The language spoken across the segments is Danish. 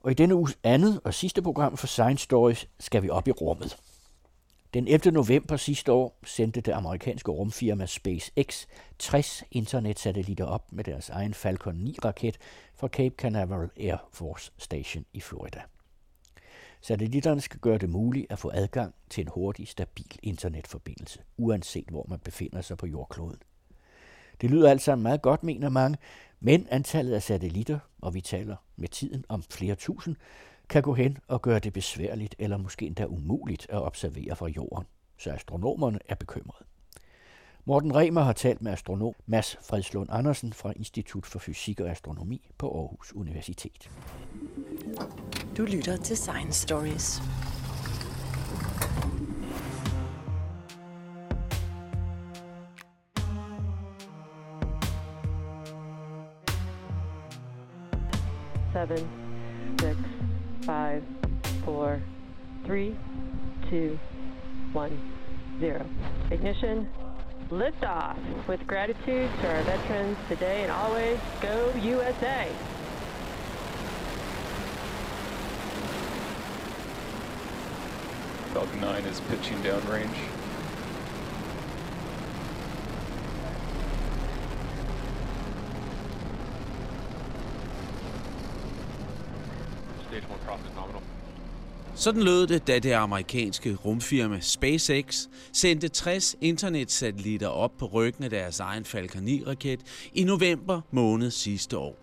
Og i denne uges andet og sidste program for Science Stories skal vi op i rummet. Den 11. november sidste år sendte det amerikanske rumfirma SpaceX 60 internetsatellitter op med deres egen Falcon 9-raket fra Cape Canaveral Air Force Station i Florida. Satellitterne skal gøre det muligt at få adgang til en hurtig, stabil internetforbindelse, uanset hvor man befinder sig på jordkloden. Det lyder alt sammen meget godt, mener mange, men antallet af satellitter, og vi taler med tiden om flere tusind, kan gå hen og gøre det besværligt eller måske endda umuligt at observere fra jorden, så astronomerne er bekymrede. Morten Remer har talt med astronom Mads Fredslund Andersen fra Institut for Fysik og Astronomi på Aarhus Universitet. Du lytter til Science Stories. Seven, six, five, four, three, two, one, zero. Ignition, lift off. With gratitude to our veterans today and always, go USA. Falcon 9 is pitching downrange. Sådan lød det, da det amerikanske rumfirma SpaceX sendte 60 internetsatellitter op på ryggen af deres egen Falcon 9-raket i november måned sidste år.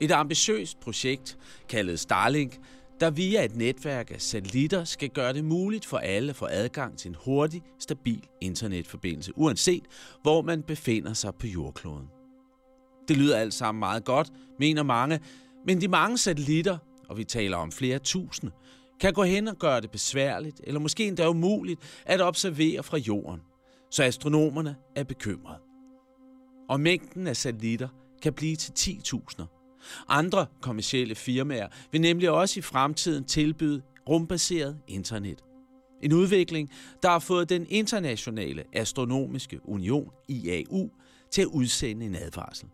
Et ambitiøst projekt kaldet Starlink, der via et netværk af satellitter skal gøre det muligt for alle at få adgang til en hurtig, stabil internetforbindelse, uanset hvor man befinder sig på jordkloden. Det lyder alt sammen meget godt, mener mange, men de mange satellitter, og vi taler om flere tusinde, kan gå hen og gøre det besværligt, eller måske endda umuligt, at observere fra jorden, så astronomerne er bekymrede. Og mængden af satellitter kan blive til 10.000. Andre kommersielle firmaer vil nemlig også i fremtiden tilbyde rumbaseret internet. En udvikling, der har fået den internationale astronomiske union, IAU, til at udsende en advarsel.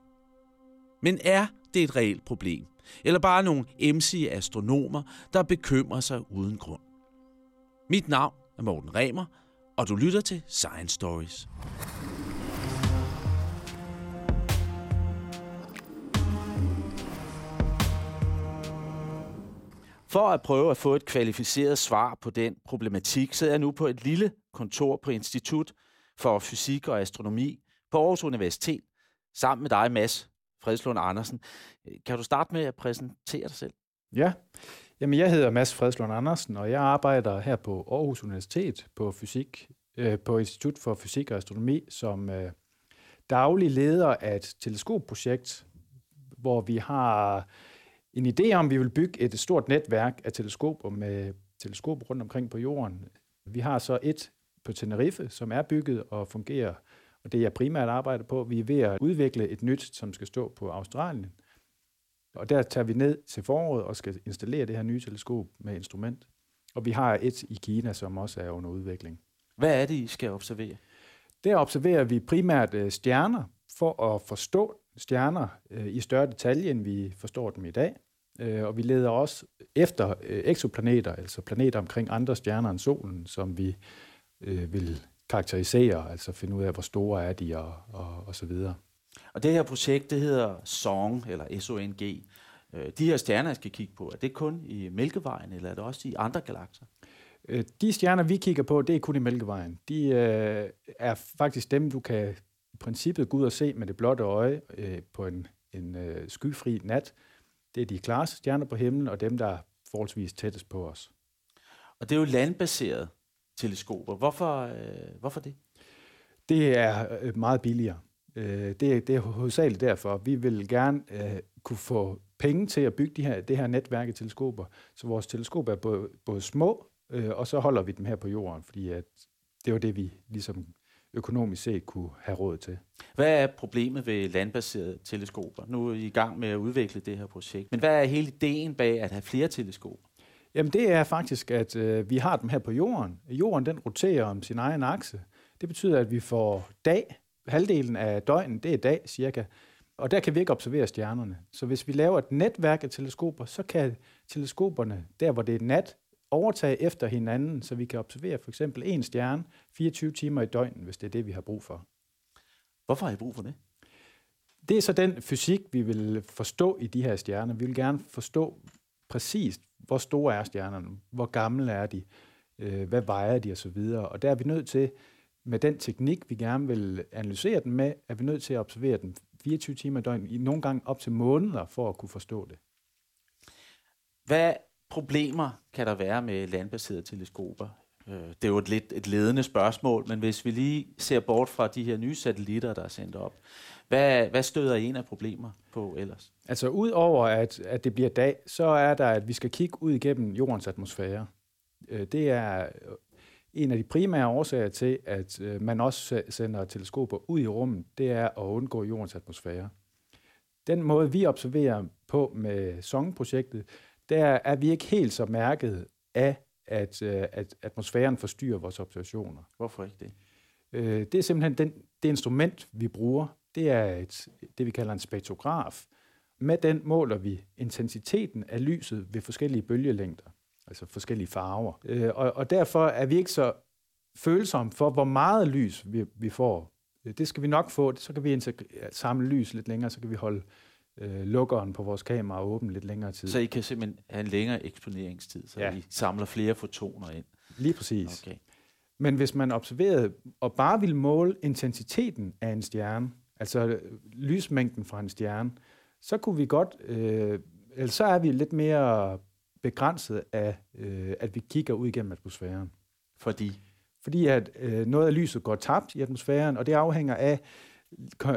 Men er det er et reelt problem? Eller bare nogle emsige astronomer, der bekymrer sig uden grund? Mit navn er Morten Remer, og du lytter til Science Stories. For at prøve at få et kvalificeret svar på den problematik, sidder jeg nu på et lille kontor på Institut for Fysik og Astronomi på Aarhus Universitet, sammen med dig, Mads Fredslund Andersen. Øh, kan du starte med at præsentere dig selv? Ja, Jamen, jeg hedder Mads Fredslund Andersen, og jeg arbejder her på Aarhus Universitet på fysik, øh, på Institut for Fysik og Astronomi som øh, daglig leder af et teleskopprojekt, hvor vi har en idé om, at vi vil bygge et stort netværk af teleskoper med teleskoper rundt omkring på jorden. Vi har så et på Tenerife, som er bygget og fungerer, og det jeg primært arbejder på. Vi er ved at udvikle et nyt, som skal stå på Australien. Og der tager vi ned til foråret og skal installere det her nye teleskop med instrument. Og vi har et i Kina, som også er under udvikling. Hvad er det, I skal observere? Der observerer vi primært øh, stjerner for at forstå stjerner øh, i større detalje, end vi forstår dem i dag. Øh, og vi leder også efter eksoplaneter, altså planeter omkring andre stjerner end solen, som vi vil karakterisere, altså finde ud af, hvor store er de og, og, og så videre. Og det her projekt, det hedder SONG, eller SONG. De her stjerner, jeg skal kigge på, er det kun i Mælkevejen, eller er det også i andre galakser? De stjerner, vi kigger på, det er kun i Mælkevejen. De øh, er faktisk dem, du kan i princippet gå ud og se med det blotte øje øh, på en, en øh, skyfri nat. Det er de klareste stjerner på himlen, og dem, der er forholdsvis tættest på os. Og det er jo landbaserede teleskoper. Hvorfor, øh, hvorfor det? Det er øh, meget billigere. Øh, det, det er hovedsageligt derfor. Vi vil gerne øh, kunne få penge til at bygge de her, det her netværk af teleskoper, så vores teleskoper er både, både små, øh, og så holder vi dem her på jorden, fordi at det var det, vi ligesom økonomisk set kunne have råd til. Hvad er problemet ved landbaserede teleskoper? Nu er I i gang med at udvikle det her projekt. Men hvad er hele ideen bag at have flere teleskoper? Jamen det er faktisk, at øh, vi har dem her på jorden. Jorden den roterer om sin egen akse. Det betyder, at vi får dag. Halvdelen af døgnet, det er dag cirka. Og der kan vi ikke observere stjernerne. Så hvis vi laver et netværk af teleskoper, så kan teleskoperne, der hvor det er nat, overtage efter hinanden, så vi kan observere for eksempel en stjerne 24 timer i døgnet, hvis det er det, vi har brug for. Hvorfor har I brug for det? Det er så den fysik, vi vil forstå i de her stjerner. Vi vil gerne forstå præcist, hvor store er stjernerne, hvor gamle er de, øh, hvad vejer de osv. Og der er vi nødt til, med den teknik, vi gerne vil analysere den med, er vi nødt til at observere den 24 timer i døgnet, nogle gange op til måneder, for at kunne forstå det. Hvad problemer kan der være med landbaserede teleskoper? Øh, det er jo et lidt et ledende spørgsmål, men hvis vi lige ser bort fra de her nye satellitter, der er sendt op, hvad, hvad støder en af problemer på ellers? Altså udover at, at det bliver dag, så er der, at vi skal kigge ud igennem jordens atmosfære. Øh, det er en af de primære årsager til, at øh, man også sender teleskoper ud i rummet, det er at undgå jordens atmosfære. Den måde, vi observerer på med SONG-projektet, der er vi ikke helt så mærket af, at, øh, at atmosfæren forstyrrer vores observationer. Hvorfor ikke det? Øh, det er simpelthen den, det instrument, vi bruger. Det er et, det, vi kalder en spektrograf. Med den måler vi intensiteten af lyset ved forskellige bølgelængder, altså forskellige farver. Øh, og, og derfor er vi ikke så følsomme for, hvor meget lys vi, vi får. Det skal vi nok få. Så kan vi samle lys lidt længere, så kan vi holde øh, lukkeren på vores kamera åben lidt længere tid. Så I kan simpelthen have en længere eksponeringstid, så ja. I samler flere fotoner ind? Lige præcis. Okay. Men hvis man observerede og bare ville måle intensiteten af en stjerne, altså lysmængden fra en stjerne, så kunne vi godt, øh, eller så er vi lidt mere begrænset af, øh, at vi kigger ud igennem atmosfæren. Fordi? Fordi at øh, noget af lyset går tabt i atmosfæren, og det afhænger af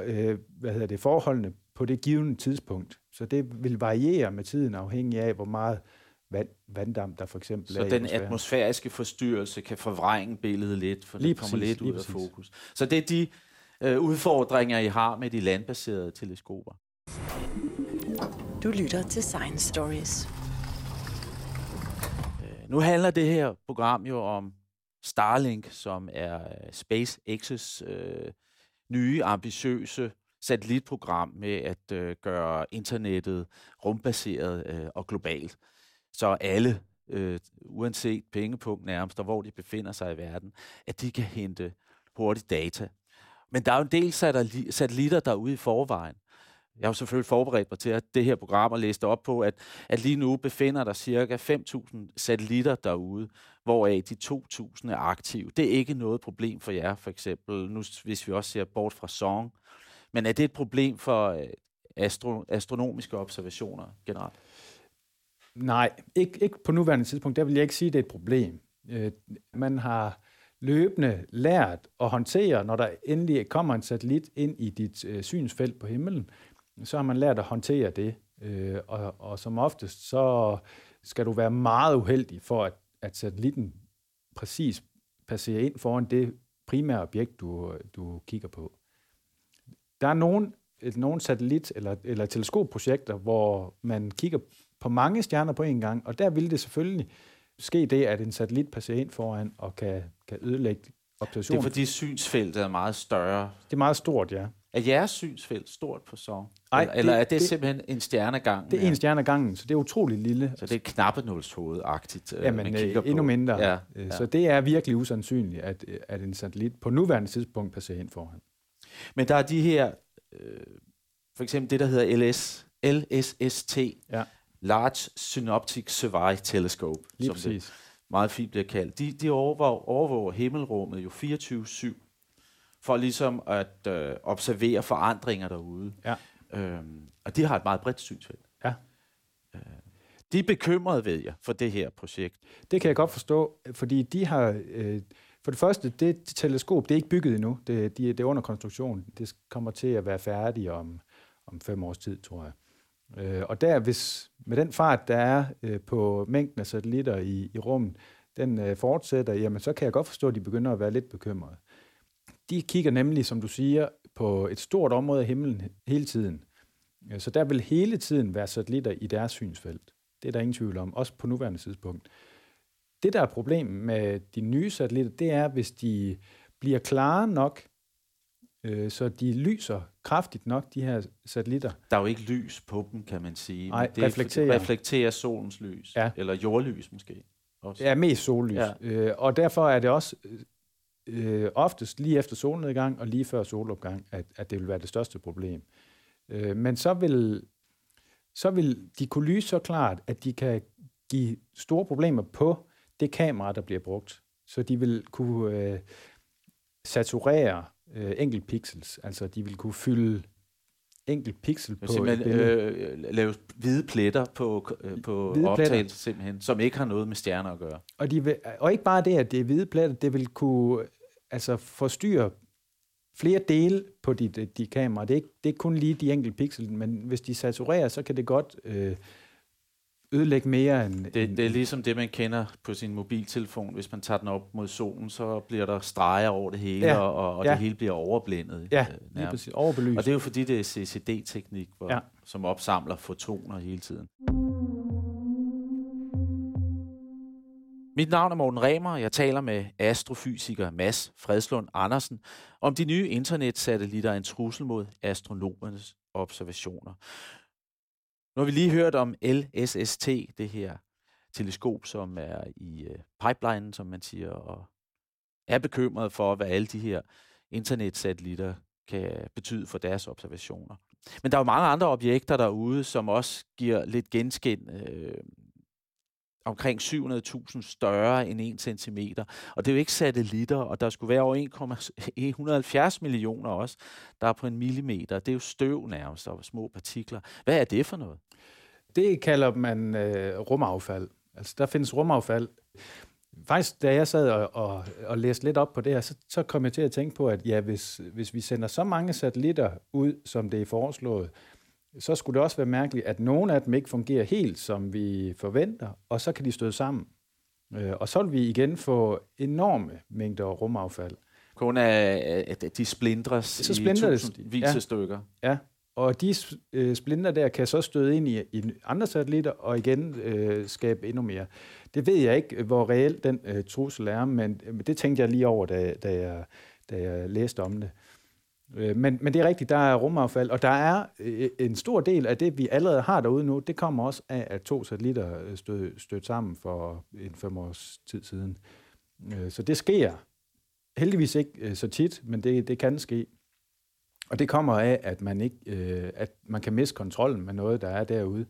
øh, hvad hedder det, forholdene på det givende tidspunkt. Så det vil variere med tiden afhængig af, hvor meget vand, vanddamp der for eksempel så er Så den atmosfæriske forstyrrelse kan forvrænge billedet lidt, for lige det kommer præcis, lidt ud af fokus. Så det er de øh, udfordringer, I har med de landbaserede teleskoper. Du lytter til Science Stories. Øh, nu handler det her program jo om Starlink, som er øh, SpaceX's øh, nye, ambitiøse satellitprogram med at øh, gøre internettet rumbaseret øh, og globalt. Så alle, øh, uanset pengepunkt nærmest, og hvor de befinder sig i verden, at de kan hente hurtigt data. Men der er jo en del satellitter derude i forvejen. Jeg har jo selvfølgelig forberedt mig til, at det her program og læste op på, at, at lige nu befinder der cirka 5.000 satellitter derude, hvoraf de 2.000 er aktive. Det er ikke noget problem for jer, for eksempel, nu, hvis vi også ser bort fra Song, men er det et problem for øh, astro, astronomiske observationer generelt? Nej, ikke, ikke på nuværende tidspunkt. Der vil jeg ikke sige, at det er et problem. Øh, man har løbende lært at håndtere, når der endelig kommer en satellit ind i dit øh, synsfelt på himlen, så har man lært at håndtere det. Øh, og, og som oftest, så skal du være meget uheldig for, at, at satellitten præcis passerer ind foran det primære objekt, du, du kigger på. Der er nogle, nogle satellit- eller, eller teleskopprojekter, hvor man kigger på mange stjerner på en gang, og der vil det selvfølgelig ske det, at en satellit passerer ind foran og kan, kan ødelægge observationen. Det er fordi synsfeltet er meget større. Det er meget stort, ja. Er jeres synsfelt stort på så? Ej, eller, det, eller er det, det simpelthen en stjernegang? Det er en stjernegang, så det er utrolig lille. Så det er knappenålshovedet-agtigt, ja, men, man kigger endnu på. mindre. Ja, ja. Så det er virkelig usandsynligt, at, at en satellit på nuværende tidspunkt passerer ind foran. Men der er de her, øh, for eksempel det, der hedder LS, LSST, ja. Large Synoptic Survey Telescope, Lige som præcis. det meget fint bliver kaldt. De, de overvåger, overvåger himmelrummet jo 24-7, for ligesom at øh, observere forandringer derude. Ja. Øhm, og de har et meget bredt synsfelt. Ja. Øh, de er bekymrede, ved jeg, for det her projekt. Det kan jeg godt forstå, fordi de har... Øh, for det første, det teleskop, det er ikke bygget endnu. Det, de, det er under konstruktion. Det kommer til at være færdigt om, om fem års tid, tror jeg. Øh, og der, hvis med den fart, der er øh, på mængden af satellitter i, i rummet, den øh, fortsætter, jamen så kan jeg godt forstå, at de begynder at være lidt bekymrede. De kigger nemlig, som du siger, på et stort område af himlen hele tiden. Så der vil hele tiden være satellitter i deres synsfelt. Det er der ingen tvivl om, også på nuværende tidspunkt. Det, der er problemet med de nye satellitter, det er, hvis de bliver klare nok øh, så de lyser kraftigt nok, de her satellitter. Der er jo ikke lys på dem, kan man sige. Nej, det reflekterer. reflekterer solens lys. Ja. Eller jordlys måske. Også. Det er mest sollys. Ja. Øh, og derfor er det også øh, oftest lige efter solnedgang og lige før solopgang, at, at det vil være det største problem. Øh, men så vil, så vil de kunne lyse så klart, at de kan give store problemer på det kamera, der bliver brugt. Så de vil kunne øh, saturere øh, enkelt pixels, altså de vil kunne fylde enkelt pixel på et simpelthen billede. øh, lave hvide pletter på, øh, på Hvide pletter. optagelse simpelthen, som ikke har noget med stjerner at gøre. Og, de vil, og ikke bare det, at det er hvide pletter, det vil kunne altså, forstyrre flere dele på dit, dit kamera. Det er, ikke, det er ikke kun lige de enkelte pixel, men hvis de saturerer, så kan det godt øh, ødelægge mere end... Det, det er ligesom det, man kender på sin mobiltelefon. Hvis man tager den op mod solen, så bliver der streger over det hele, Ja. og, og Ja. det hele bliver overblændet. Ja, øh, lige præcis. Overbelyst. Og det er jo fordi, det er CCD-teknik, hvor. Ja. som opsamler fotoner hele tiden. Mit navn er Morten Remer, og jeg taler med astrofysiker Mads Fredslund Andersen om de nye internetsatellitter er en trussel mod astronomernes observationer. Nu har vi lige hørt om LSST, det her teleskop, som er i pipeline, pipelinen, som man siger, og er bekymret for, hvad alle de her internetsatellitter kan betyde for deres observationer. Men der er jo mange andre objekter derude, som også giver lidt genskin. Øh, omkring 700.000 større end 1 cm. Og det er jo ikke satellitter, og der skulle være over 1,170 millioner også, der er på en millimeter. Det er jo støv nærmest, og små partikler. Hvad er det for noget? Det kalder man øh, rumaffald. Altså, der findes rumaffald. Faktisk, da jeg sad og, og, og læste lidt op på det her, så, så kom jeg til at tænke på, at ja, hvis, hvis vi sender så mange satellitter ud, som det er foreslået, så skulle det også være mærkeligt, at nogle af dem ikke fungerer helt, som vi forventer, og så kan de støde sammen. Øh, og så vil vi igen få enorme mængder rumaffald. Kun af, at de splindres Så i splintrer det. tusindvis Ja. af stykker. Ja, og de øh, splinter der kan så støde ind i, i andre satellitter og igen øh, skabe endnu mere. Det ved jeg ikke, hvor reelt den øh, trussel er, men øh, det tænkte jeg lige over, da, da, jeg, da jeg læste om det. Øh, men, men det er rigtigt, der er rumaffald, og der er øh, en stor del af det, vi allerede har derude nu, det kommer også af, at to satellitter øh, stød, stødte sammen for en fem års tid siden. Øh, så det sker heldigvis ikke så tit, men det, det kan ske. Og det kommer af, at man ikke, at man kan miste kontrollen med noget, der er derude,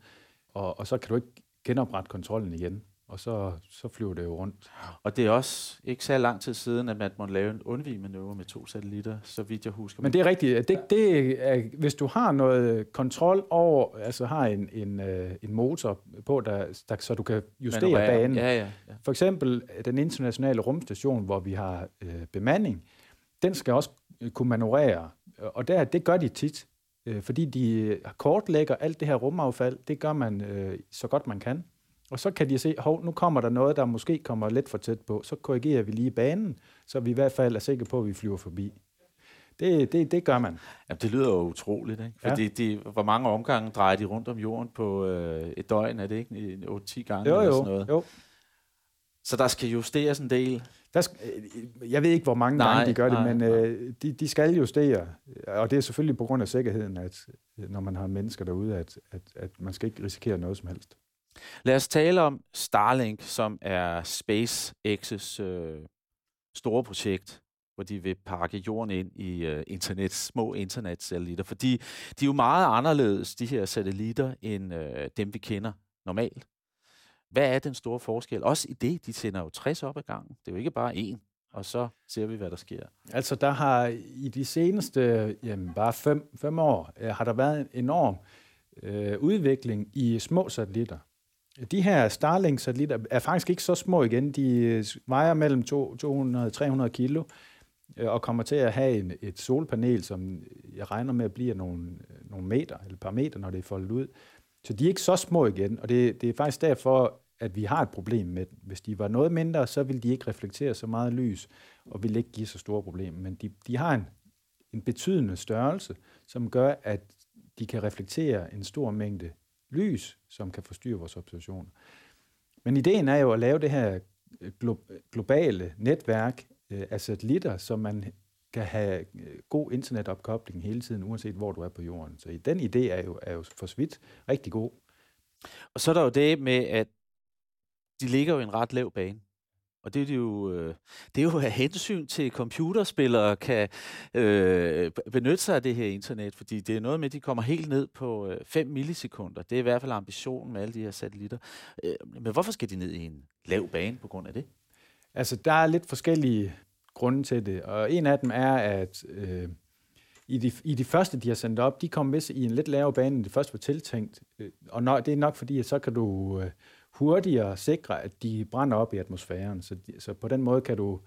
og, og så kan du ikke genoprette kontrollen igen, og så, så flyver det jo rundt. Og det er også ikke så lang tid siden, at man måtte lave en undvig-manøvre med to satellitter, så vidt jeg husker. Men det er rigtigt. Det, det er, hvis du har noget kontrol over, altså har en, en, øh, en motor på, der, der, så du kan justere Manøvrere. banen. Ja, ja, ja. For eksempel den internationale rumstation, hvor vi har øh, bemanding, den skal også øh, kunne manøvrere. Og der, det gør de tit, øh, fordi de kortlægger alt det her rumaffald. Det gør man øh, så godt man kan. Og så kan de se, hov, nu kommer der noget, der måske kommer lidt for tæt på. Så korrigerer vi lige banen, så vi i hvert fald er sikre på, at vi flyver forbi. Det, det, det gør man. Jamen, det lyder jo utroligt, ikke? Ja. Fordi de, hvor mange omgange drejer de rundt om jorden på øh, et døgn? Er det ikke 8-10 gange Jo, eller jo, sådan noget? jo. Så der skal justeres en del. Der skal, øh, jeg ved ikke, hvor mange Nej, gange de gør det, nej, men nej. øh, de, de skal justere. Og det er selvfølgelig på grund af sikkerheden, at øh, når man har mennesker derude, at, at, at man skal ikke risikere noget som helst. Lad os tale om Starlink, som er SpaceX's øh, store projekt, hvor de vil pakke jorden ind i øh, internet, små internetsatellitter. Fordi de er jo meget anderledes, de her satellitter, end øh, dem, vi kender normalt. Hvad er den store forskel? Også i det, de sender jo 60 op ad gangen. Det er jo ikke bare én, og så ser vi, hvad der sker. Altså, der har i de seneste jamen, bare fem, fem år, øh, har der været en enorm øh, udvikling i små satellitter. De her Starlink-satellitter er faktisk ikke så små igen. De øh, vejer mellem 200-300 kilo øh, og kommer til at have en, et solpanel, som øh, jeg regner med at blive nogle, nogle meter, eller et par meter, når det er foldet ud. Så de er ikke så små igen, og det, det er faktisk derfor, at vi har et problem med dem. Hvis de var noget mindre, så ville de ikke reflektere så meget lys, og ville ikke give så store problemer. Men de, de har en, en betydende størrelse, som gør, at de kan reflektere en stor mængde lys, som kan forstyrre vores observationer. Men ideen er jo at lave det her øh, glo- øh, globale netværk øh, af satellitter, så man kan have øh, god internetopkobling hele tiden, uanset hvor du er på jorden. Så den idé er jo, er jo for svidt rigtig god. Og så er der jo det med, at de ligger jo i en ret lav bane. Og det er jo, øh, det er jo af hensyn til computerspillere kan øh, benytte sig af det her internet, fordi det er noget med, at de kommer helt ned på øh, 5 millisekunder. Det er i hvert fald ambitionen med alle de her satellitter. Øh, men hvorfor skal de ned i en lav bane på grund af det? Altså, der er lidt forskellige grunde til det, og en af dem er, at øh, i, de, i de første, de har sendt op, de kom med i en lidt lavere bane, end det første var tiltænkt. Og når, det er nok fordi, at så kan du... Øh, hurtigere sikre, at de brænder op i atmosfæren. Så, de, så på den måde kan du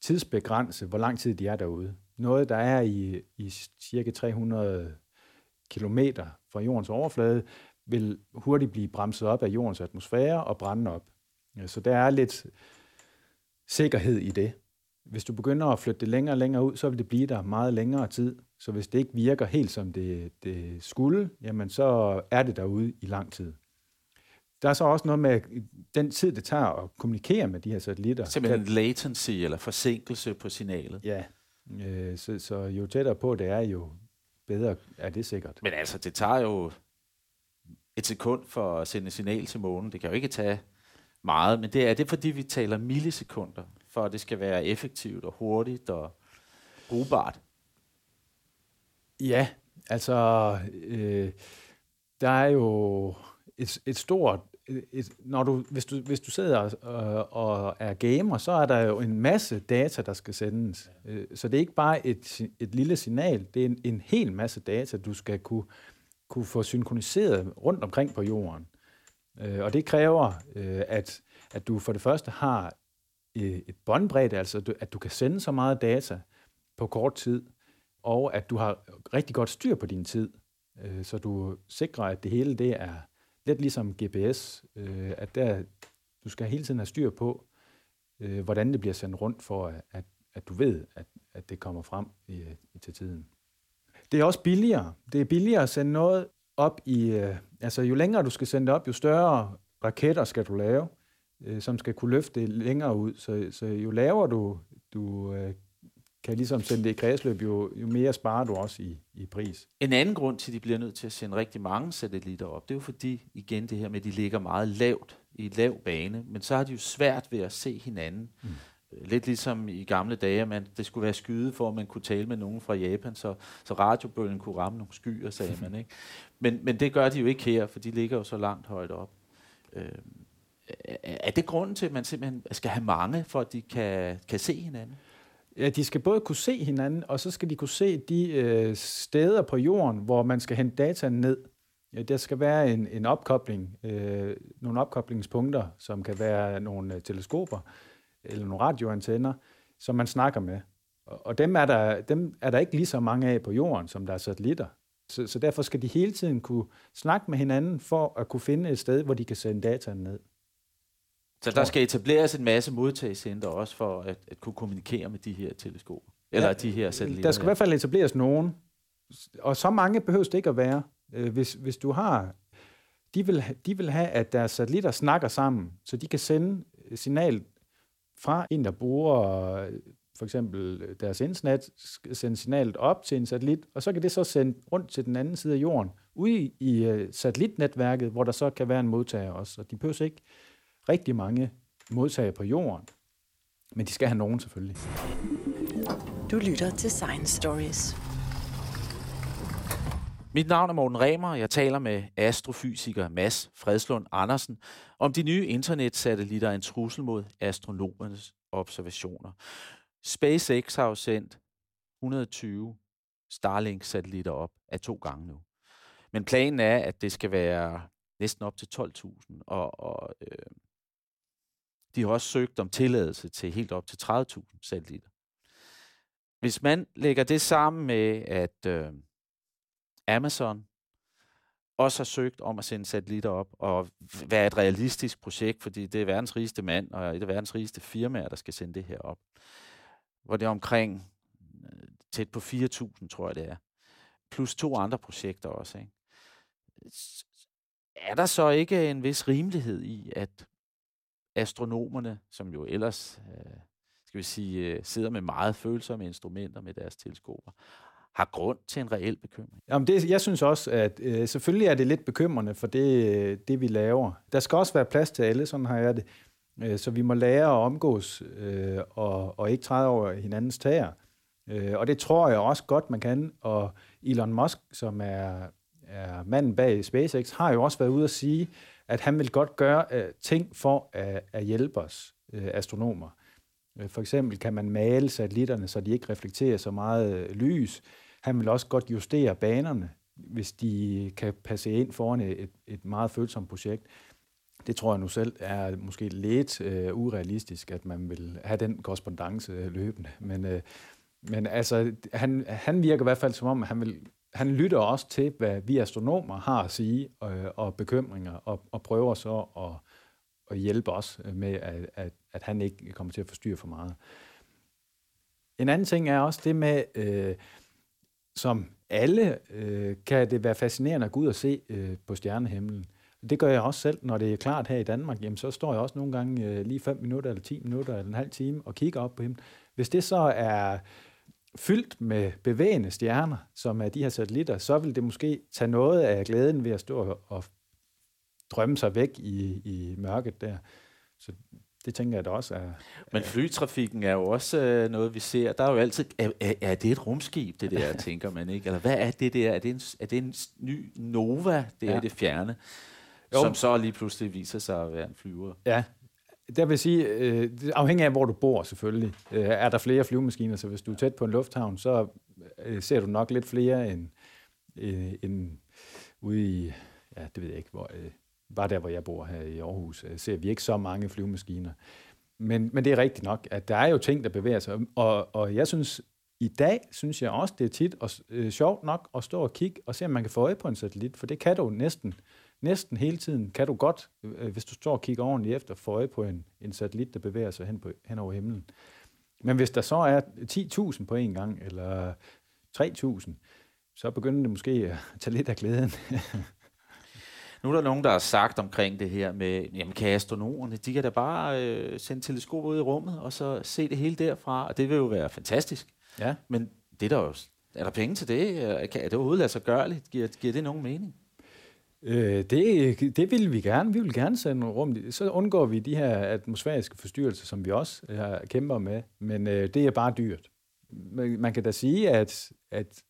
tidsbegrænse, hvor lang tid de er derude. Noget, der er i, i cirka 300 kilometer fra jordens overflade, vil hurtigt blive bremset op af jordens atmosfære og brænde op. Så der er lidt sikkerhed i det. Hvis du begynder at flytte det længere og længere ud, så vil det blive der meget længere tid. Så hvis det ikke virker helt som det, det skulle, jamen så er det derude i lang tid. Der er så også noget med den tid, det tager at kommunikere med de her satellitter. Simpelthen kan, latency eller forsinkelse på signalet. Ja, øh, så, så jo tættere på det er, jo bedre er det sikkert. Men altså, det tager jo et sekund for at sende signal til månen. Det kan jo ikke tage meget, men det er det, fordi vi taler millisekunder, for at det skal være effektivt og hurtigt og brugbart. Ja, altså, øh, der er jo et, et stort et, når du, hvis, du, hvis du sidder og, og er gamer, så er der jo en masse data, der skal sendes. Øh, så det er ikke bare et, et lille signal, det er en, en hel masse data, du skal kunne, kunne få synkroniseret rundt omkring på jorden. Øh, og det kræver, at, at du for det første har et båndbredde, altså at du kan sende så meget data på kort tid, og at du har rigtig godt styr på din tid, så du sikrer, at det hele det er lidt ligesom GPS, øh, at der, du skal hele tiden have styr på, øh, hvordan det bliver sendt rundt, for at, at du ved, at, at det kommer frem i, i til tiden. Det er også billigere. Det er billigere at sende noget op i... Øh, altså, jo længere du skal sende det op, jo større raketter skal du lave, øh, som skal kunne løfte det længere ud. Så, så jo lavere du, du øh, kan ligesom sende det i kredsløb, jo, jo mere sparer du også i, i pris. En anden grund til, at de bliver nødt til at sende rigtig mange satellitter op, det er jo fordi, igen det her med, at de ligger meget lavt i lav bane, men så har de jo svært ved at se hinanden. Mm. Øh, lidt ligesom i gamle dage, man, det skulle være skyde for, at man kunne tale med nogen fra Japan, så, så radiobølgen kunne ramme nogle skyer, sagde man. Ikke? Men, men det gør de jo ikke her, for de ligger jo så langt højt op. Øh, er det grunden til, at man simpelthen skal have mange, for at de kan, kan se hinanden? Ja, de skal både kunne se hinanden, og så skal de kunne se de øh, steder på jorden, hvor man skal hente data ned. Ja, der skal være en, en opkobling, øh, nogle opkoblingspunkter, som kan være nogle øh, teleskoper eller nogle radioantenner, som man snakker med. Og, og dem, er der, dem er der ikke lige så mange af på jorden, som der er satellitter. Så, så derfor skal de hele tiden kunne snakke med hinanden for at kunne finde et sted, hvor de kan sende data ned. Så der skal etableres en masse modtagscenter også for at, at kunne kommunikere med de her teleskoper? Eller ja, de her satellitter? Der skal i hvert fald etableres nogen. Og så mange behøves det ikke at være. Øh, hvis, hvis du har... De vil, de vil have, at deres satellitter snakker sammen, så de kan sende signal fra en, der bruger for eksempel deres internet, sende signalet op til en satellit, og så kan det så sende rundt til den anden side af jorden, ude i, i øh, satellitnetværket, hvor der så kan være en modtager også. Og de behøver ikke rigtig mange modtagere på jorden. Men de skal have nogen selvfølgelig. Du lytter til Science Stories. Mit navn er Morten Remer, og jeg taler med astrofysiker Mads Fredslund Andersen om de nye internetsatellitter er en trussel mod astronomernes observationer. SpaceX har jo sendt 120 Starlink-satellitter op af to gange nu. Men planen er, at det skal være næsten op til 12.000, og, og øh, de har også søgt om tilladelse til helt op til 30.000 satellitter. Hvis man lægger det sammen med, at øh, Amazon også har søgt om at sende satellitter op, og være et realistisk projekt, fordi det er verdens rigeste mand, og et af verdens rigeste firmaer, der skal sende det her op. Hvor det er omkring øh, tæt på 4.000, tror jeg det er. Plus to andre projekter også. Ikke? Er der så ikke en vis rimelighed i, at astronomerne, som jo ellers, øh, skal vi sige, øh, sidder med meget følsomme instrumenter med deres teleskoper, har grund til en reel bekymring. Jamen det, jeg synes også, at øh, selvfølgelig er det lidt bekymrende for det, øh, det, vi laver. Der skal også være plads til alle, sådan har jeg det. Øh, så vi må lære at omgås øh, og, og ikke træde over hinandens tager. Øh, og det tror jeg også godt, man kan. Og Elon Musk, som er, er manden bag SpaceX, har jo også været ude at sige, at han vil godt gøre øh, ting for at, at hjælpe os øh, astronomer. Øh, for eksempel kan man male satellitterne, så de ikke reflekterer så meget øh, lys. Han vil også godt justere banerne, hvis de kan passe ind foran et, et meget følsomt projekt. Det tror jeg nu selv er måske lidt øh, urealistisk, at man vil have den korrespondence øh, løbende. Men, øh, men altså, han, han virker i hvert fald som om, han, vil, han lytter også til, hvad vi astronomer har at sige øh, og bekymringer, og, og prøver så at, at hjælpe os med, at, at, at han ikke kommer til at forstyrre for meget. En anden ting er også det med, øh, som alle øh, kan det være fascinerende at gå ud og se øh, på stjernehimlen. Det gør jeg også selv, når det er klart her i Danmark. Jamen, så står jeg også nogle gange øh, lige 5 minutter, eller 10 minutter, eller en halv time og kigger op på himlen. Hvis det så er fyldt med bevægende stjerner, som er de her satellitter, så vil det måske tage noget af glæden ved at stå og drømme sig væk i, i mørket der. Så det tænker jeg da også er... Men flytrafikken er jo også øh, noget, vi ser. Der er jo altid... Er, er, er det et rumskib, det der, tænker man ikke? Eller hvad er det der? Er det en, er det en ny Nova, det er ja. det fjerne, jo. som så lige pludselig viser sig at være en flyver? Ja, der vil sige, øh, det af, hvor du bor selvfølgelig. Øh, er der flere flyvemaskiner, så hvis du er tæt på en lufthavn, så øh, ser du nok lidt flere end, øh, end ude i, ja, det ved jeg ikke, hvor, øh, bare der, hvor jeg bor her i Aarhus, øh, ser vi ikke så mange flyvemaskiner. Men, men det er rigtigt nok, at der er jo ting, der bevæger sig. Og, og jeg synes, i dag synes jeg også, det er tit og, øh, sjovt nok at stå og kigge og se, om man kan få øje på en satellit, for det kan du næsten næsten hele tiden kan du godt, øh, hvis du står og kigger ordentligt efter, få øje på en, en satellit, der bevæger sig hen, på, hen over himlen. Men hvis der så er 10.000 på en gang, eller 3.000, så begynder det måske at tage lidt af glæden. Nu er der nogen, der har sagt omkring det her med, jamen kan astronomerne, de kan da bare øh, sende teleskoper ud i rummet, og så se det hele derfra, og det vil jo være fantastisk. Ja. Men det er der jo, er der penge til det? Er det overhovedet lade sig gørligt? Giver, giver det nogen mening? Øh, det, det vil vi gerne. Vi vil gerne sende rum. Så undgår vi de her atmosfæriske forstyrrelser, som vi også har kæmper med. Men øh, det er bare dyrt. Man kan da sige, at, at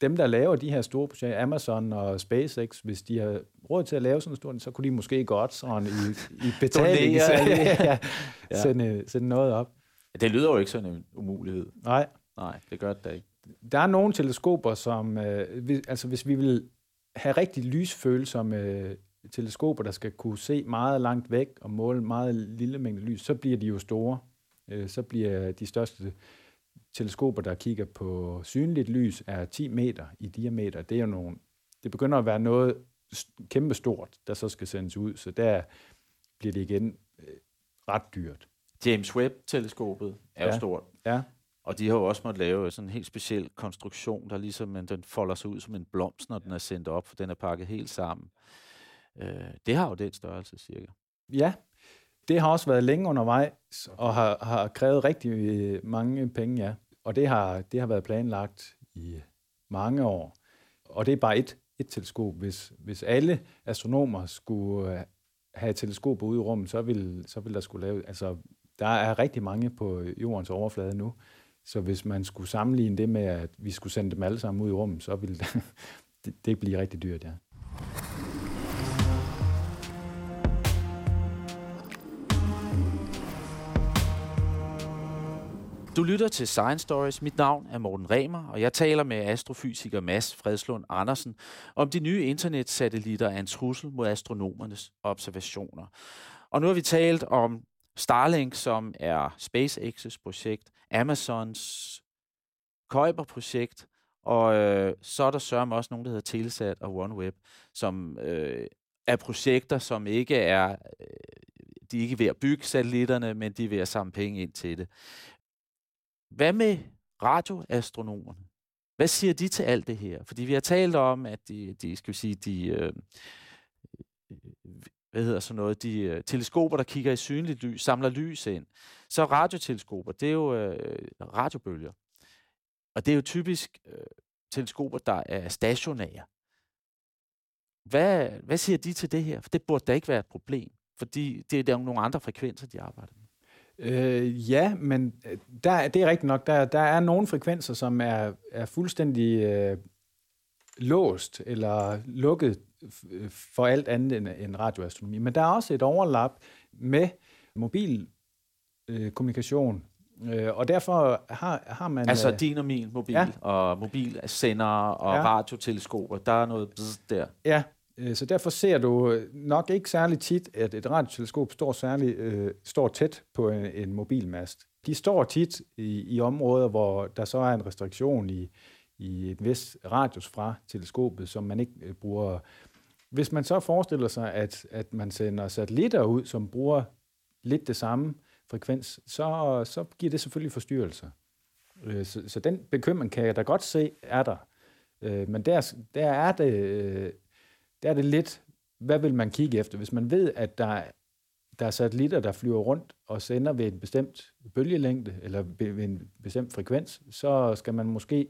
dem, der laver de her store projekter, Amazon og SpaceX, hvis de har råd til at lave sådan en stor, så kunne de måske godt sådan i, i betaling ja, ja. sende, sende noget op. Det lyder jo ikke sådan en umulighed. Nej. Nej, det gør det da ikke. Der er nogle teleskoper, som, øh, vi, altså hvis vi vil have rigtig lysfølsomme øh, teleskoper, der skal kunne se meget langt væk og måle meget lille mængde lys, så bliver de jo store. Øh, så bliver de største teleskoper, der kigger på synligt lys, er 10 meter i diameter. Det er jo nogle, det begynder at være noget kæmpe stort, der så skal sendes ud, så der bliver det igen øh, ret dyrt. James Webb-teleskopet er ja. jo stort. Ja. Og de har jo også måttet lave sådan en helt speciel konstruktion, der ligesom den folder sig ud som en blomst, når den er sendt op, for den er pakket helt sammen. Øh, det har jo den størrelse, cirka. Ja, det har også været længe undervejs, og har, har krævet rigtig mange penge, ja. Og det har, det har været planlagt i mange år. Og det er bare et, et teleskop. Hvis, hvis alle astronomer skulle have et teleskop ude i rummet, så vil, så vil der skulle lave... Altså, der er rigtig mange på jordens overflade nu, så hvis man skulle sammenligne det med, at vi skulle sende dem alle sammen ud i rummet, så ville det, det blive rigtig dyrt, ja. Du lytter til Science Stories. Mit navn er Morten Remer, og jeg taler med astrofysiker Mads Fredslund Andersen om de nye internetsatellitter er en trussel mod astronomernes observationer. Og nu har vi talt om Starlink, som er SpaceX's projekt, Amazons Kuiper-projekt, og øh, så er der sørme også nogen, der hedder Telesat og OneWeb, som øh, er projekter, som ikke er, øh, de er ikke ved at bygge satellitterne, men de er ved at samle penge ind til det. Hvad med radioastronomerne? Hvad siger de til alt det her? Fordi vi har talt om, at de, de skal vi sige, de, øh, hvad hedder sådan noget, de øh, teleskoper, der kigger i synligt lys, samler lys ind. Så radioteleskoper, det er jo øh, radiobølger. Og det er jo typisk øh, teleskoper, der er stationære. Hvad, hvad siger de til det her? For det burde da ikke være et problem, fordi det er der nogle andre frekvenser, de arbejder med. Øh, ja, men øh, der, det er rigtigt nok. Der, der er nogle frekvenser, som er, er fuldstændig øh, låst eller lukket øh, for alt andet end, end radioastronomi. Men der er også et overlap med mobil øh, kommunikation, øh, og derfor har, har man... Altså din og min mobil, ja. og mobilsender og ja. radioteleskoper, der er noget der. Ja, Øh, så derfor ser du nok ikke særlig tit, at et radioteleskop står, særlig, øh, står tæt på en, en mobilmast. De står tit i, i områder, hvor der så er en restriktion i, i et vis radius fra teleskopet, som man ikke øh, bruger. Hvis man så forestiller sig, at, at man sender satellitter ud, som bruger lidt det samme frekvens, så, så giver det selvfølgelig forstyrrelser. Øh, så, så den bekymring kan jeg da godt se, er der. Øh, men der, der er det øh, der er det lidt, hvad vil man kigge efter? Hvis man ved, at der, der er satellitter, der flyver rundt og sender ved en bestemt bølgelængde eller ved en bestemt frekvens, så skal man måske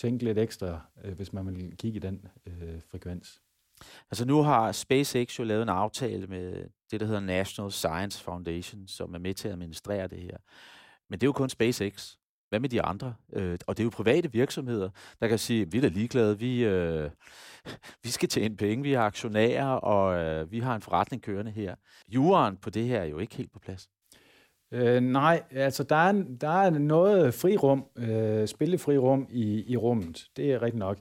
tænke lidt ekstra, hvis man vil kigge i den øh, frekvens. Altså nu har SpaceX jo lavet en aftale med det, der hedder National Science Foundation, som er med til at administrere det her. Men det er jo kun SpaceX. Hvad med de andre? Øh, og det er jo private virksomheder, der kan sige, vi er da ligeglade, vi, øh, vi skal tjene penge, vi er aktionærer, og øh, vi har en forretning kørende her. Juren på det her er jo ikke helt på plads. Øh, nej, altså der er, der er noget frirum, øh, spillefrirum i, i rummet. Det er rigtigt nok.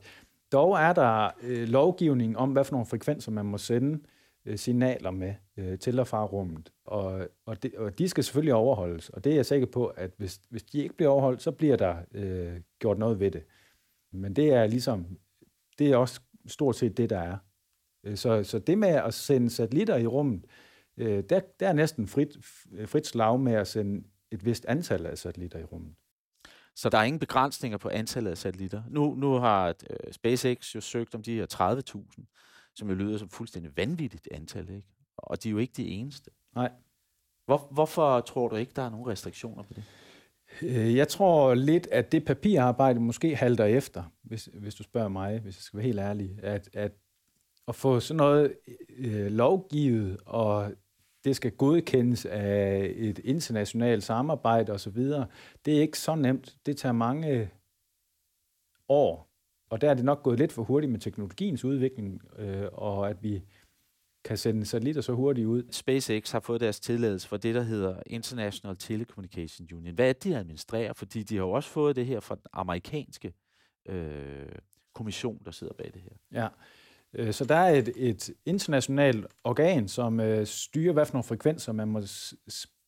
Dog er der øh, lovgivning om, hvad for nogle frekvenser man må sende øh, signaler med øh, til og fra rummet. Og, og, de, og de skal selvfølgelig overholdes. Og det er jeg sikker på, at hvis, hvis de ikke bliver overholdt, så bliver der øh, gjort noget ved det. Men det er ligesom, det er også stort set det, der er. Øh, så, så det med at sende satellitter i rummet, øh, der, der er næsten frit, frit slag med at sende et vist antal af satellitter i rummet. Så der er ingen begrænsninger på antallet af satellitter. Nu, nu har øh, SpaceX jo søgt om de her 30.000, som jo lyder som fuldstændig vanvittigt antal, ikke? Og de er jo ikke de eneste. Nej. Hvor, hvorfor tror du ikke, der er nogen restriktioner på det? Øh, jeg tror lidt, at det papirarbejde måske halter efter, hvis, hvis du spørger mig, hvis jeg skal være helt ærlig. At, at, at få sådan noget øh, lovgivet, og det skal godkendes af et internationalt samarbejde osv., det er ikke så nemt. Det tager mange år, og der er det nok gået lidt for hurtigt med teknologiens udvikling, øh, og at vi kan sende satellitter så hurtigt ud. SpaceX har fået deres tilladelse for det, der hedder International Telecommunication Union. Hvad er det, de administrerer? Fordi de har jo også fået det her fra den amerikanske øh, kommission, der sidder bag det her. Ja, så der er et, et internationalt organ, som øh, styrer, hvad for nogle frekvenser man må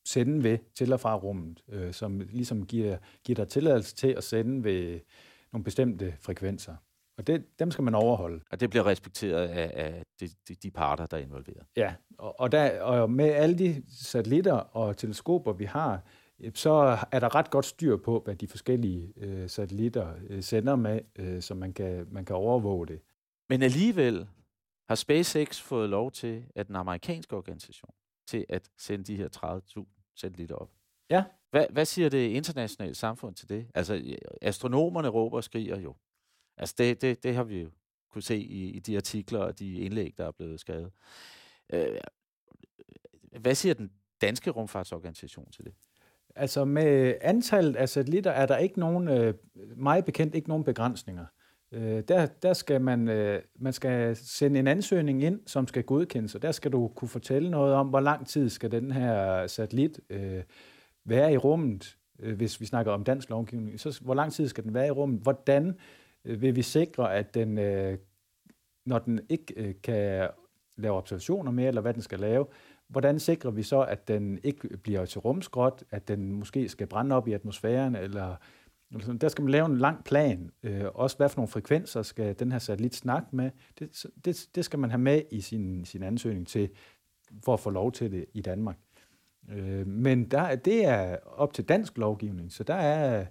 sende ved til og fra rummet, øh, som ligesom giver, giver dig tilladelse til at sende ved nogle bestemte frekvenser. Og det, dem skal man overholde. Og det bliver respekteret af, af de, de, de parter, der er involveret. Ja, og, og, der, og med alle de satellitter og teleskoper, vi har, så er der ret godt styr på, hvad de forskellige øh, satellitter øh, sender med, øh, så man kan, man kan overvåge det. Men alligevel har SpaceX fået lov til, at den amerikanske organisation, til at sende de her 30.000 satellitter op. Ja. Hvad, hvad siger det internationale samfund til det? Altså, astronomerne råber og skriger jo. Altså det, det, det har vi jo kunne se i, i de artikler og de indlæg, der er blevet skrevet. Øh, hvad siger den danske rumfartsorganisation til det? Altså med antallet af satellitter er der ikke nogen, øh, meget bekendt ikke nogen begrænsninger. Øh, der, der skal man, øh, man skal sende en ansøgning ind, som skal godkendes, og der skal du kunne fortælle noget om, hvor lang tid skal den her satellit øh, være i rummet, øh, hvis vi snakker om dansk lovgivning. Så hvor lang tid skal den være i rummet? Hvordan Øh, vil vi sikre, at den, øh, når den ikke øh, kan lave observationer mere, eller hvad den skal lave, hvordan sikrer vi så, at den ikke bliver til rumskrot, at den måske skal brænde op i atmosfæren, eller, eller der skal man lave en lang plan. Øh, også hvad for nogle frekvenser skal den her satellit snakke med. Det, det, det skal man have med i sin, sin ansøgning til, for at få lov til det i Danmark. Øh, men der, det er op til dansk lovgivning, så der er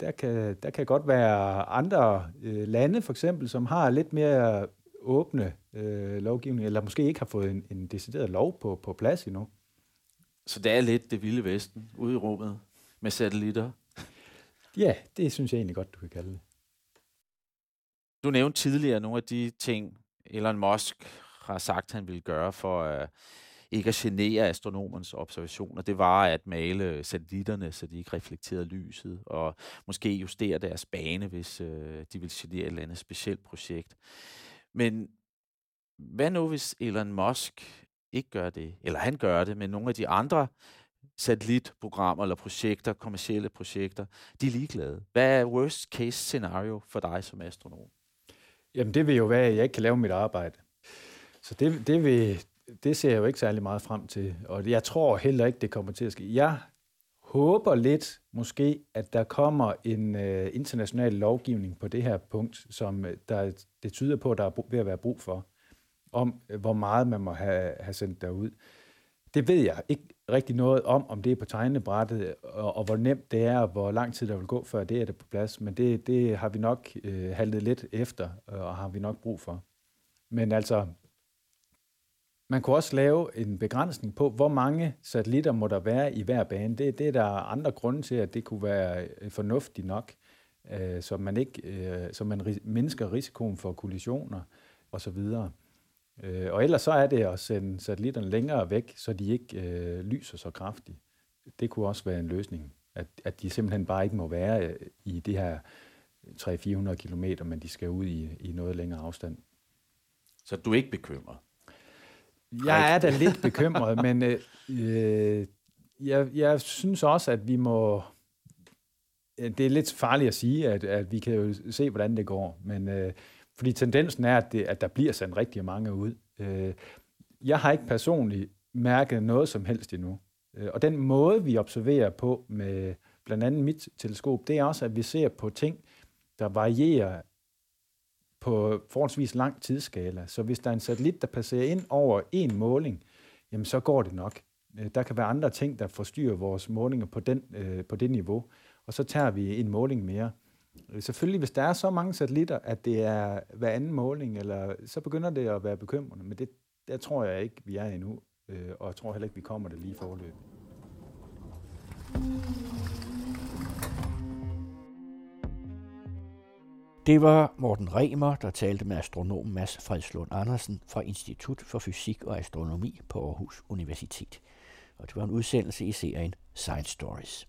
der kan, der kan godt være andre øh, lande, for eksempel, som har lidt mere åbne øh, lovgivning, eller måske ikke har fået en, en decideret lov på, på plads endnu. Så det er lidt det vilde vesten ude i rummet med satellitter? Ja, det synes jeg egentlig godt, du kan kalde det. Du nævnte tidligere nogle af de ting, Elon Musk har sagt, han ville gøre for uh, ikke at genere astronomernes observationer. Det var at male satellitterne, så de ikke reflekterede lyset, og måske justere deres bane, hvis uh, de ville genere et eller andet specielt projekt. Men hvad nu, hvis Elon Musk ikke gør det, eller han gør det, men nogle af de andre satellitprogrammer eller projekter, kommersielle projekter, de er ligeglade. Hvad er worst case scenario for dig som astronom? Jamen det vil jo være, at jeg ikke kan lave mit arbejde. Så det, det, vil, det ser jeg jo ikke særlig meget frem til. Og jeg tror heller ikke, det kommer til at ske. Jeg håber lidt måske, at der kommer en øh, international lovgivning på det her punkt, som øh, der, det tyder på, at der er ved at være brug for, om øh, hvor meget man må have, have sendt derud. Det ved jeg ikke rigtig noget om, om det er på tegnebrættet, og, og hvor nemt det er, og hvor lang tid der vil gå, før det er det på plads. Men det, det har vi nok øh, haltet lidt efter, øh, og har vi nok brug for. Men altså, man kunne også lave en begrænsning på, hvor mange satellitter må der være i hver bane. Det, det er der andre grunde til, at det kunne være øh, fornuftigt nok, øh, så man ikke, øh, så man ris- mindsker risikoen for kollisioner osv. Øh, og ellers så er det at sende satellitterne længere væk, så de ikke øh, lyser så kraftigt. Det kunne også være en løsning, at, at de simpelthen bare ikke må være øh, i det her 300-400 km, men de skal ud i, i noget længere afstand. Så du er ikke bekymret? Jeg er da lidt bekymret, men øh, øh, jeg, jeg synes også, at vi må... Det er lidt farligt at sige, at, at vi kan jo se, hvordan det går, men øh, fordi tendensen er, at, det, at der bliver sendt rigtig mange ud. Øh, jeg har ikke personligt mærket noget som helst endnu. Øh, og den måde, vi observerer på med blandt andet mit teleskop, det er også, at vi ser på ting, der varierer på forholdsvis lang tidsskala. Så hvis der er en satellit, der passerer ind over en måling, jamen så går det nok. Øh, der kan være andre ting, der forstyrrer vores målinger på, den, øh, på det niveau, og så tager vi en måling mere. Øh, selvfølgelig, hvis der er så mange satellitter, at det er hver anden måling, eller, så begynder det at være bekymrende. Men det, der tror jeg ikke, vi er endnu, øh, og jeg tror heller ikke, vi kommer det lige forløb. Det var Morten Remer, der talte med astronom Mads Fredslund Andersen fra Institut for Fysik og Astronomi på Aarhus Universitet. Og det var en udsendelse i serien Science Stories.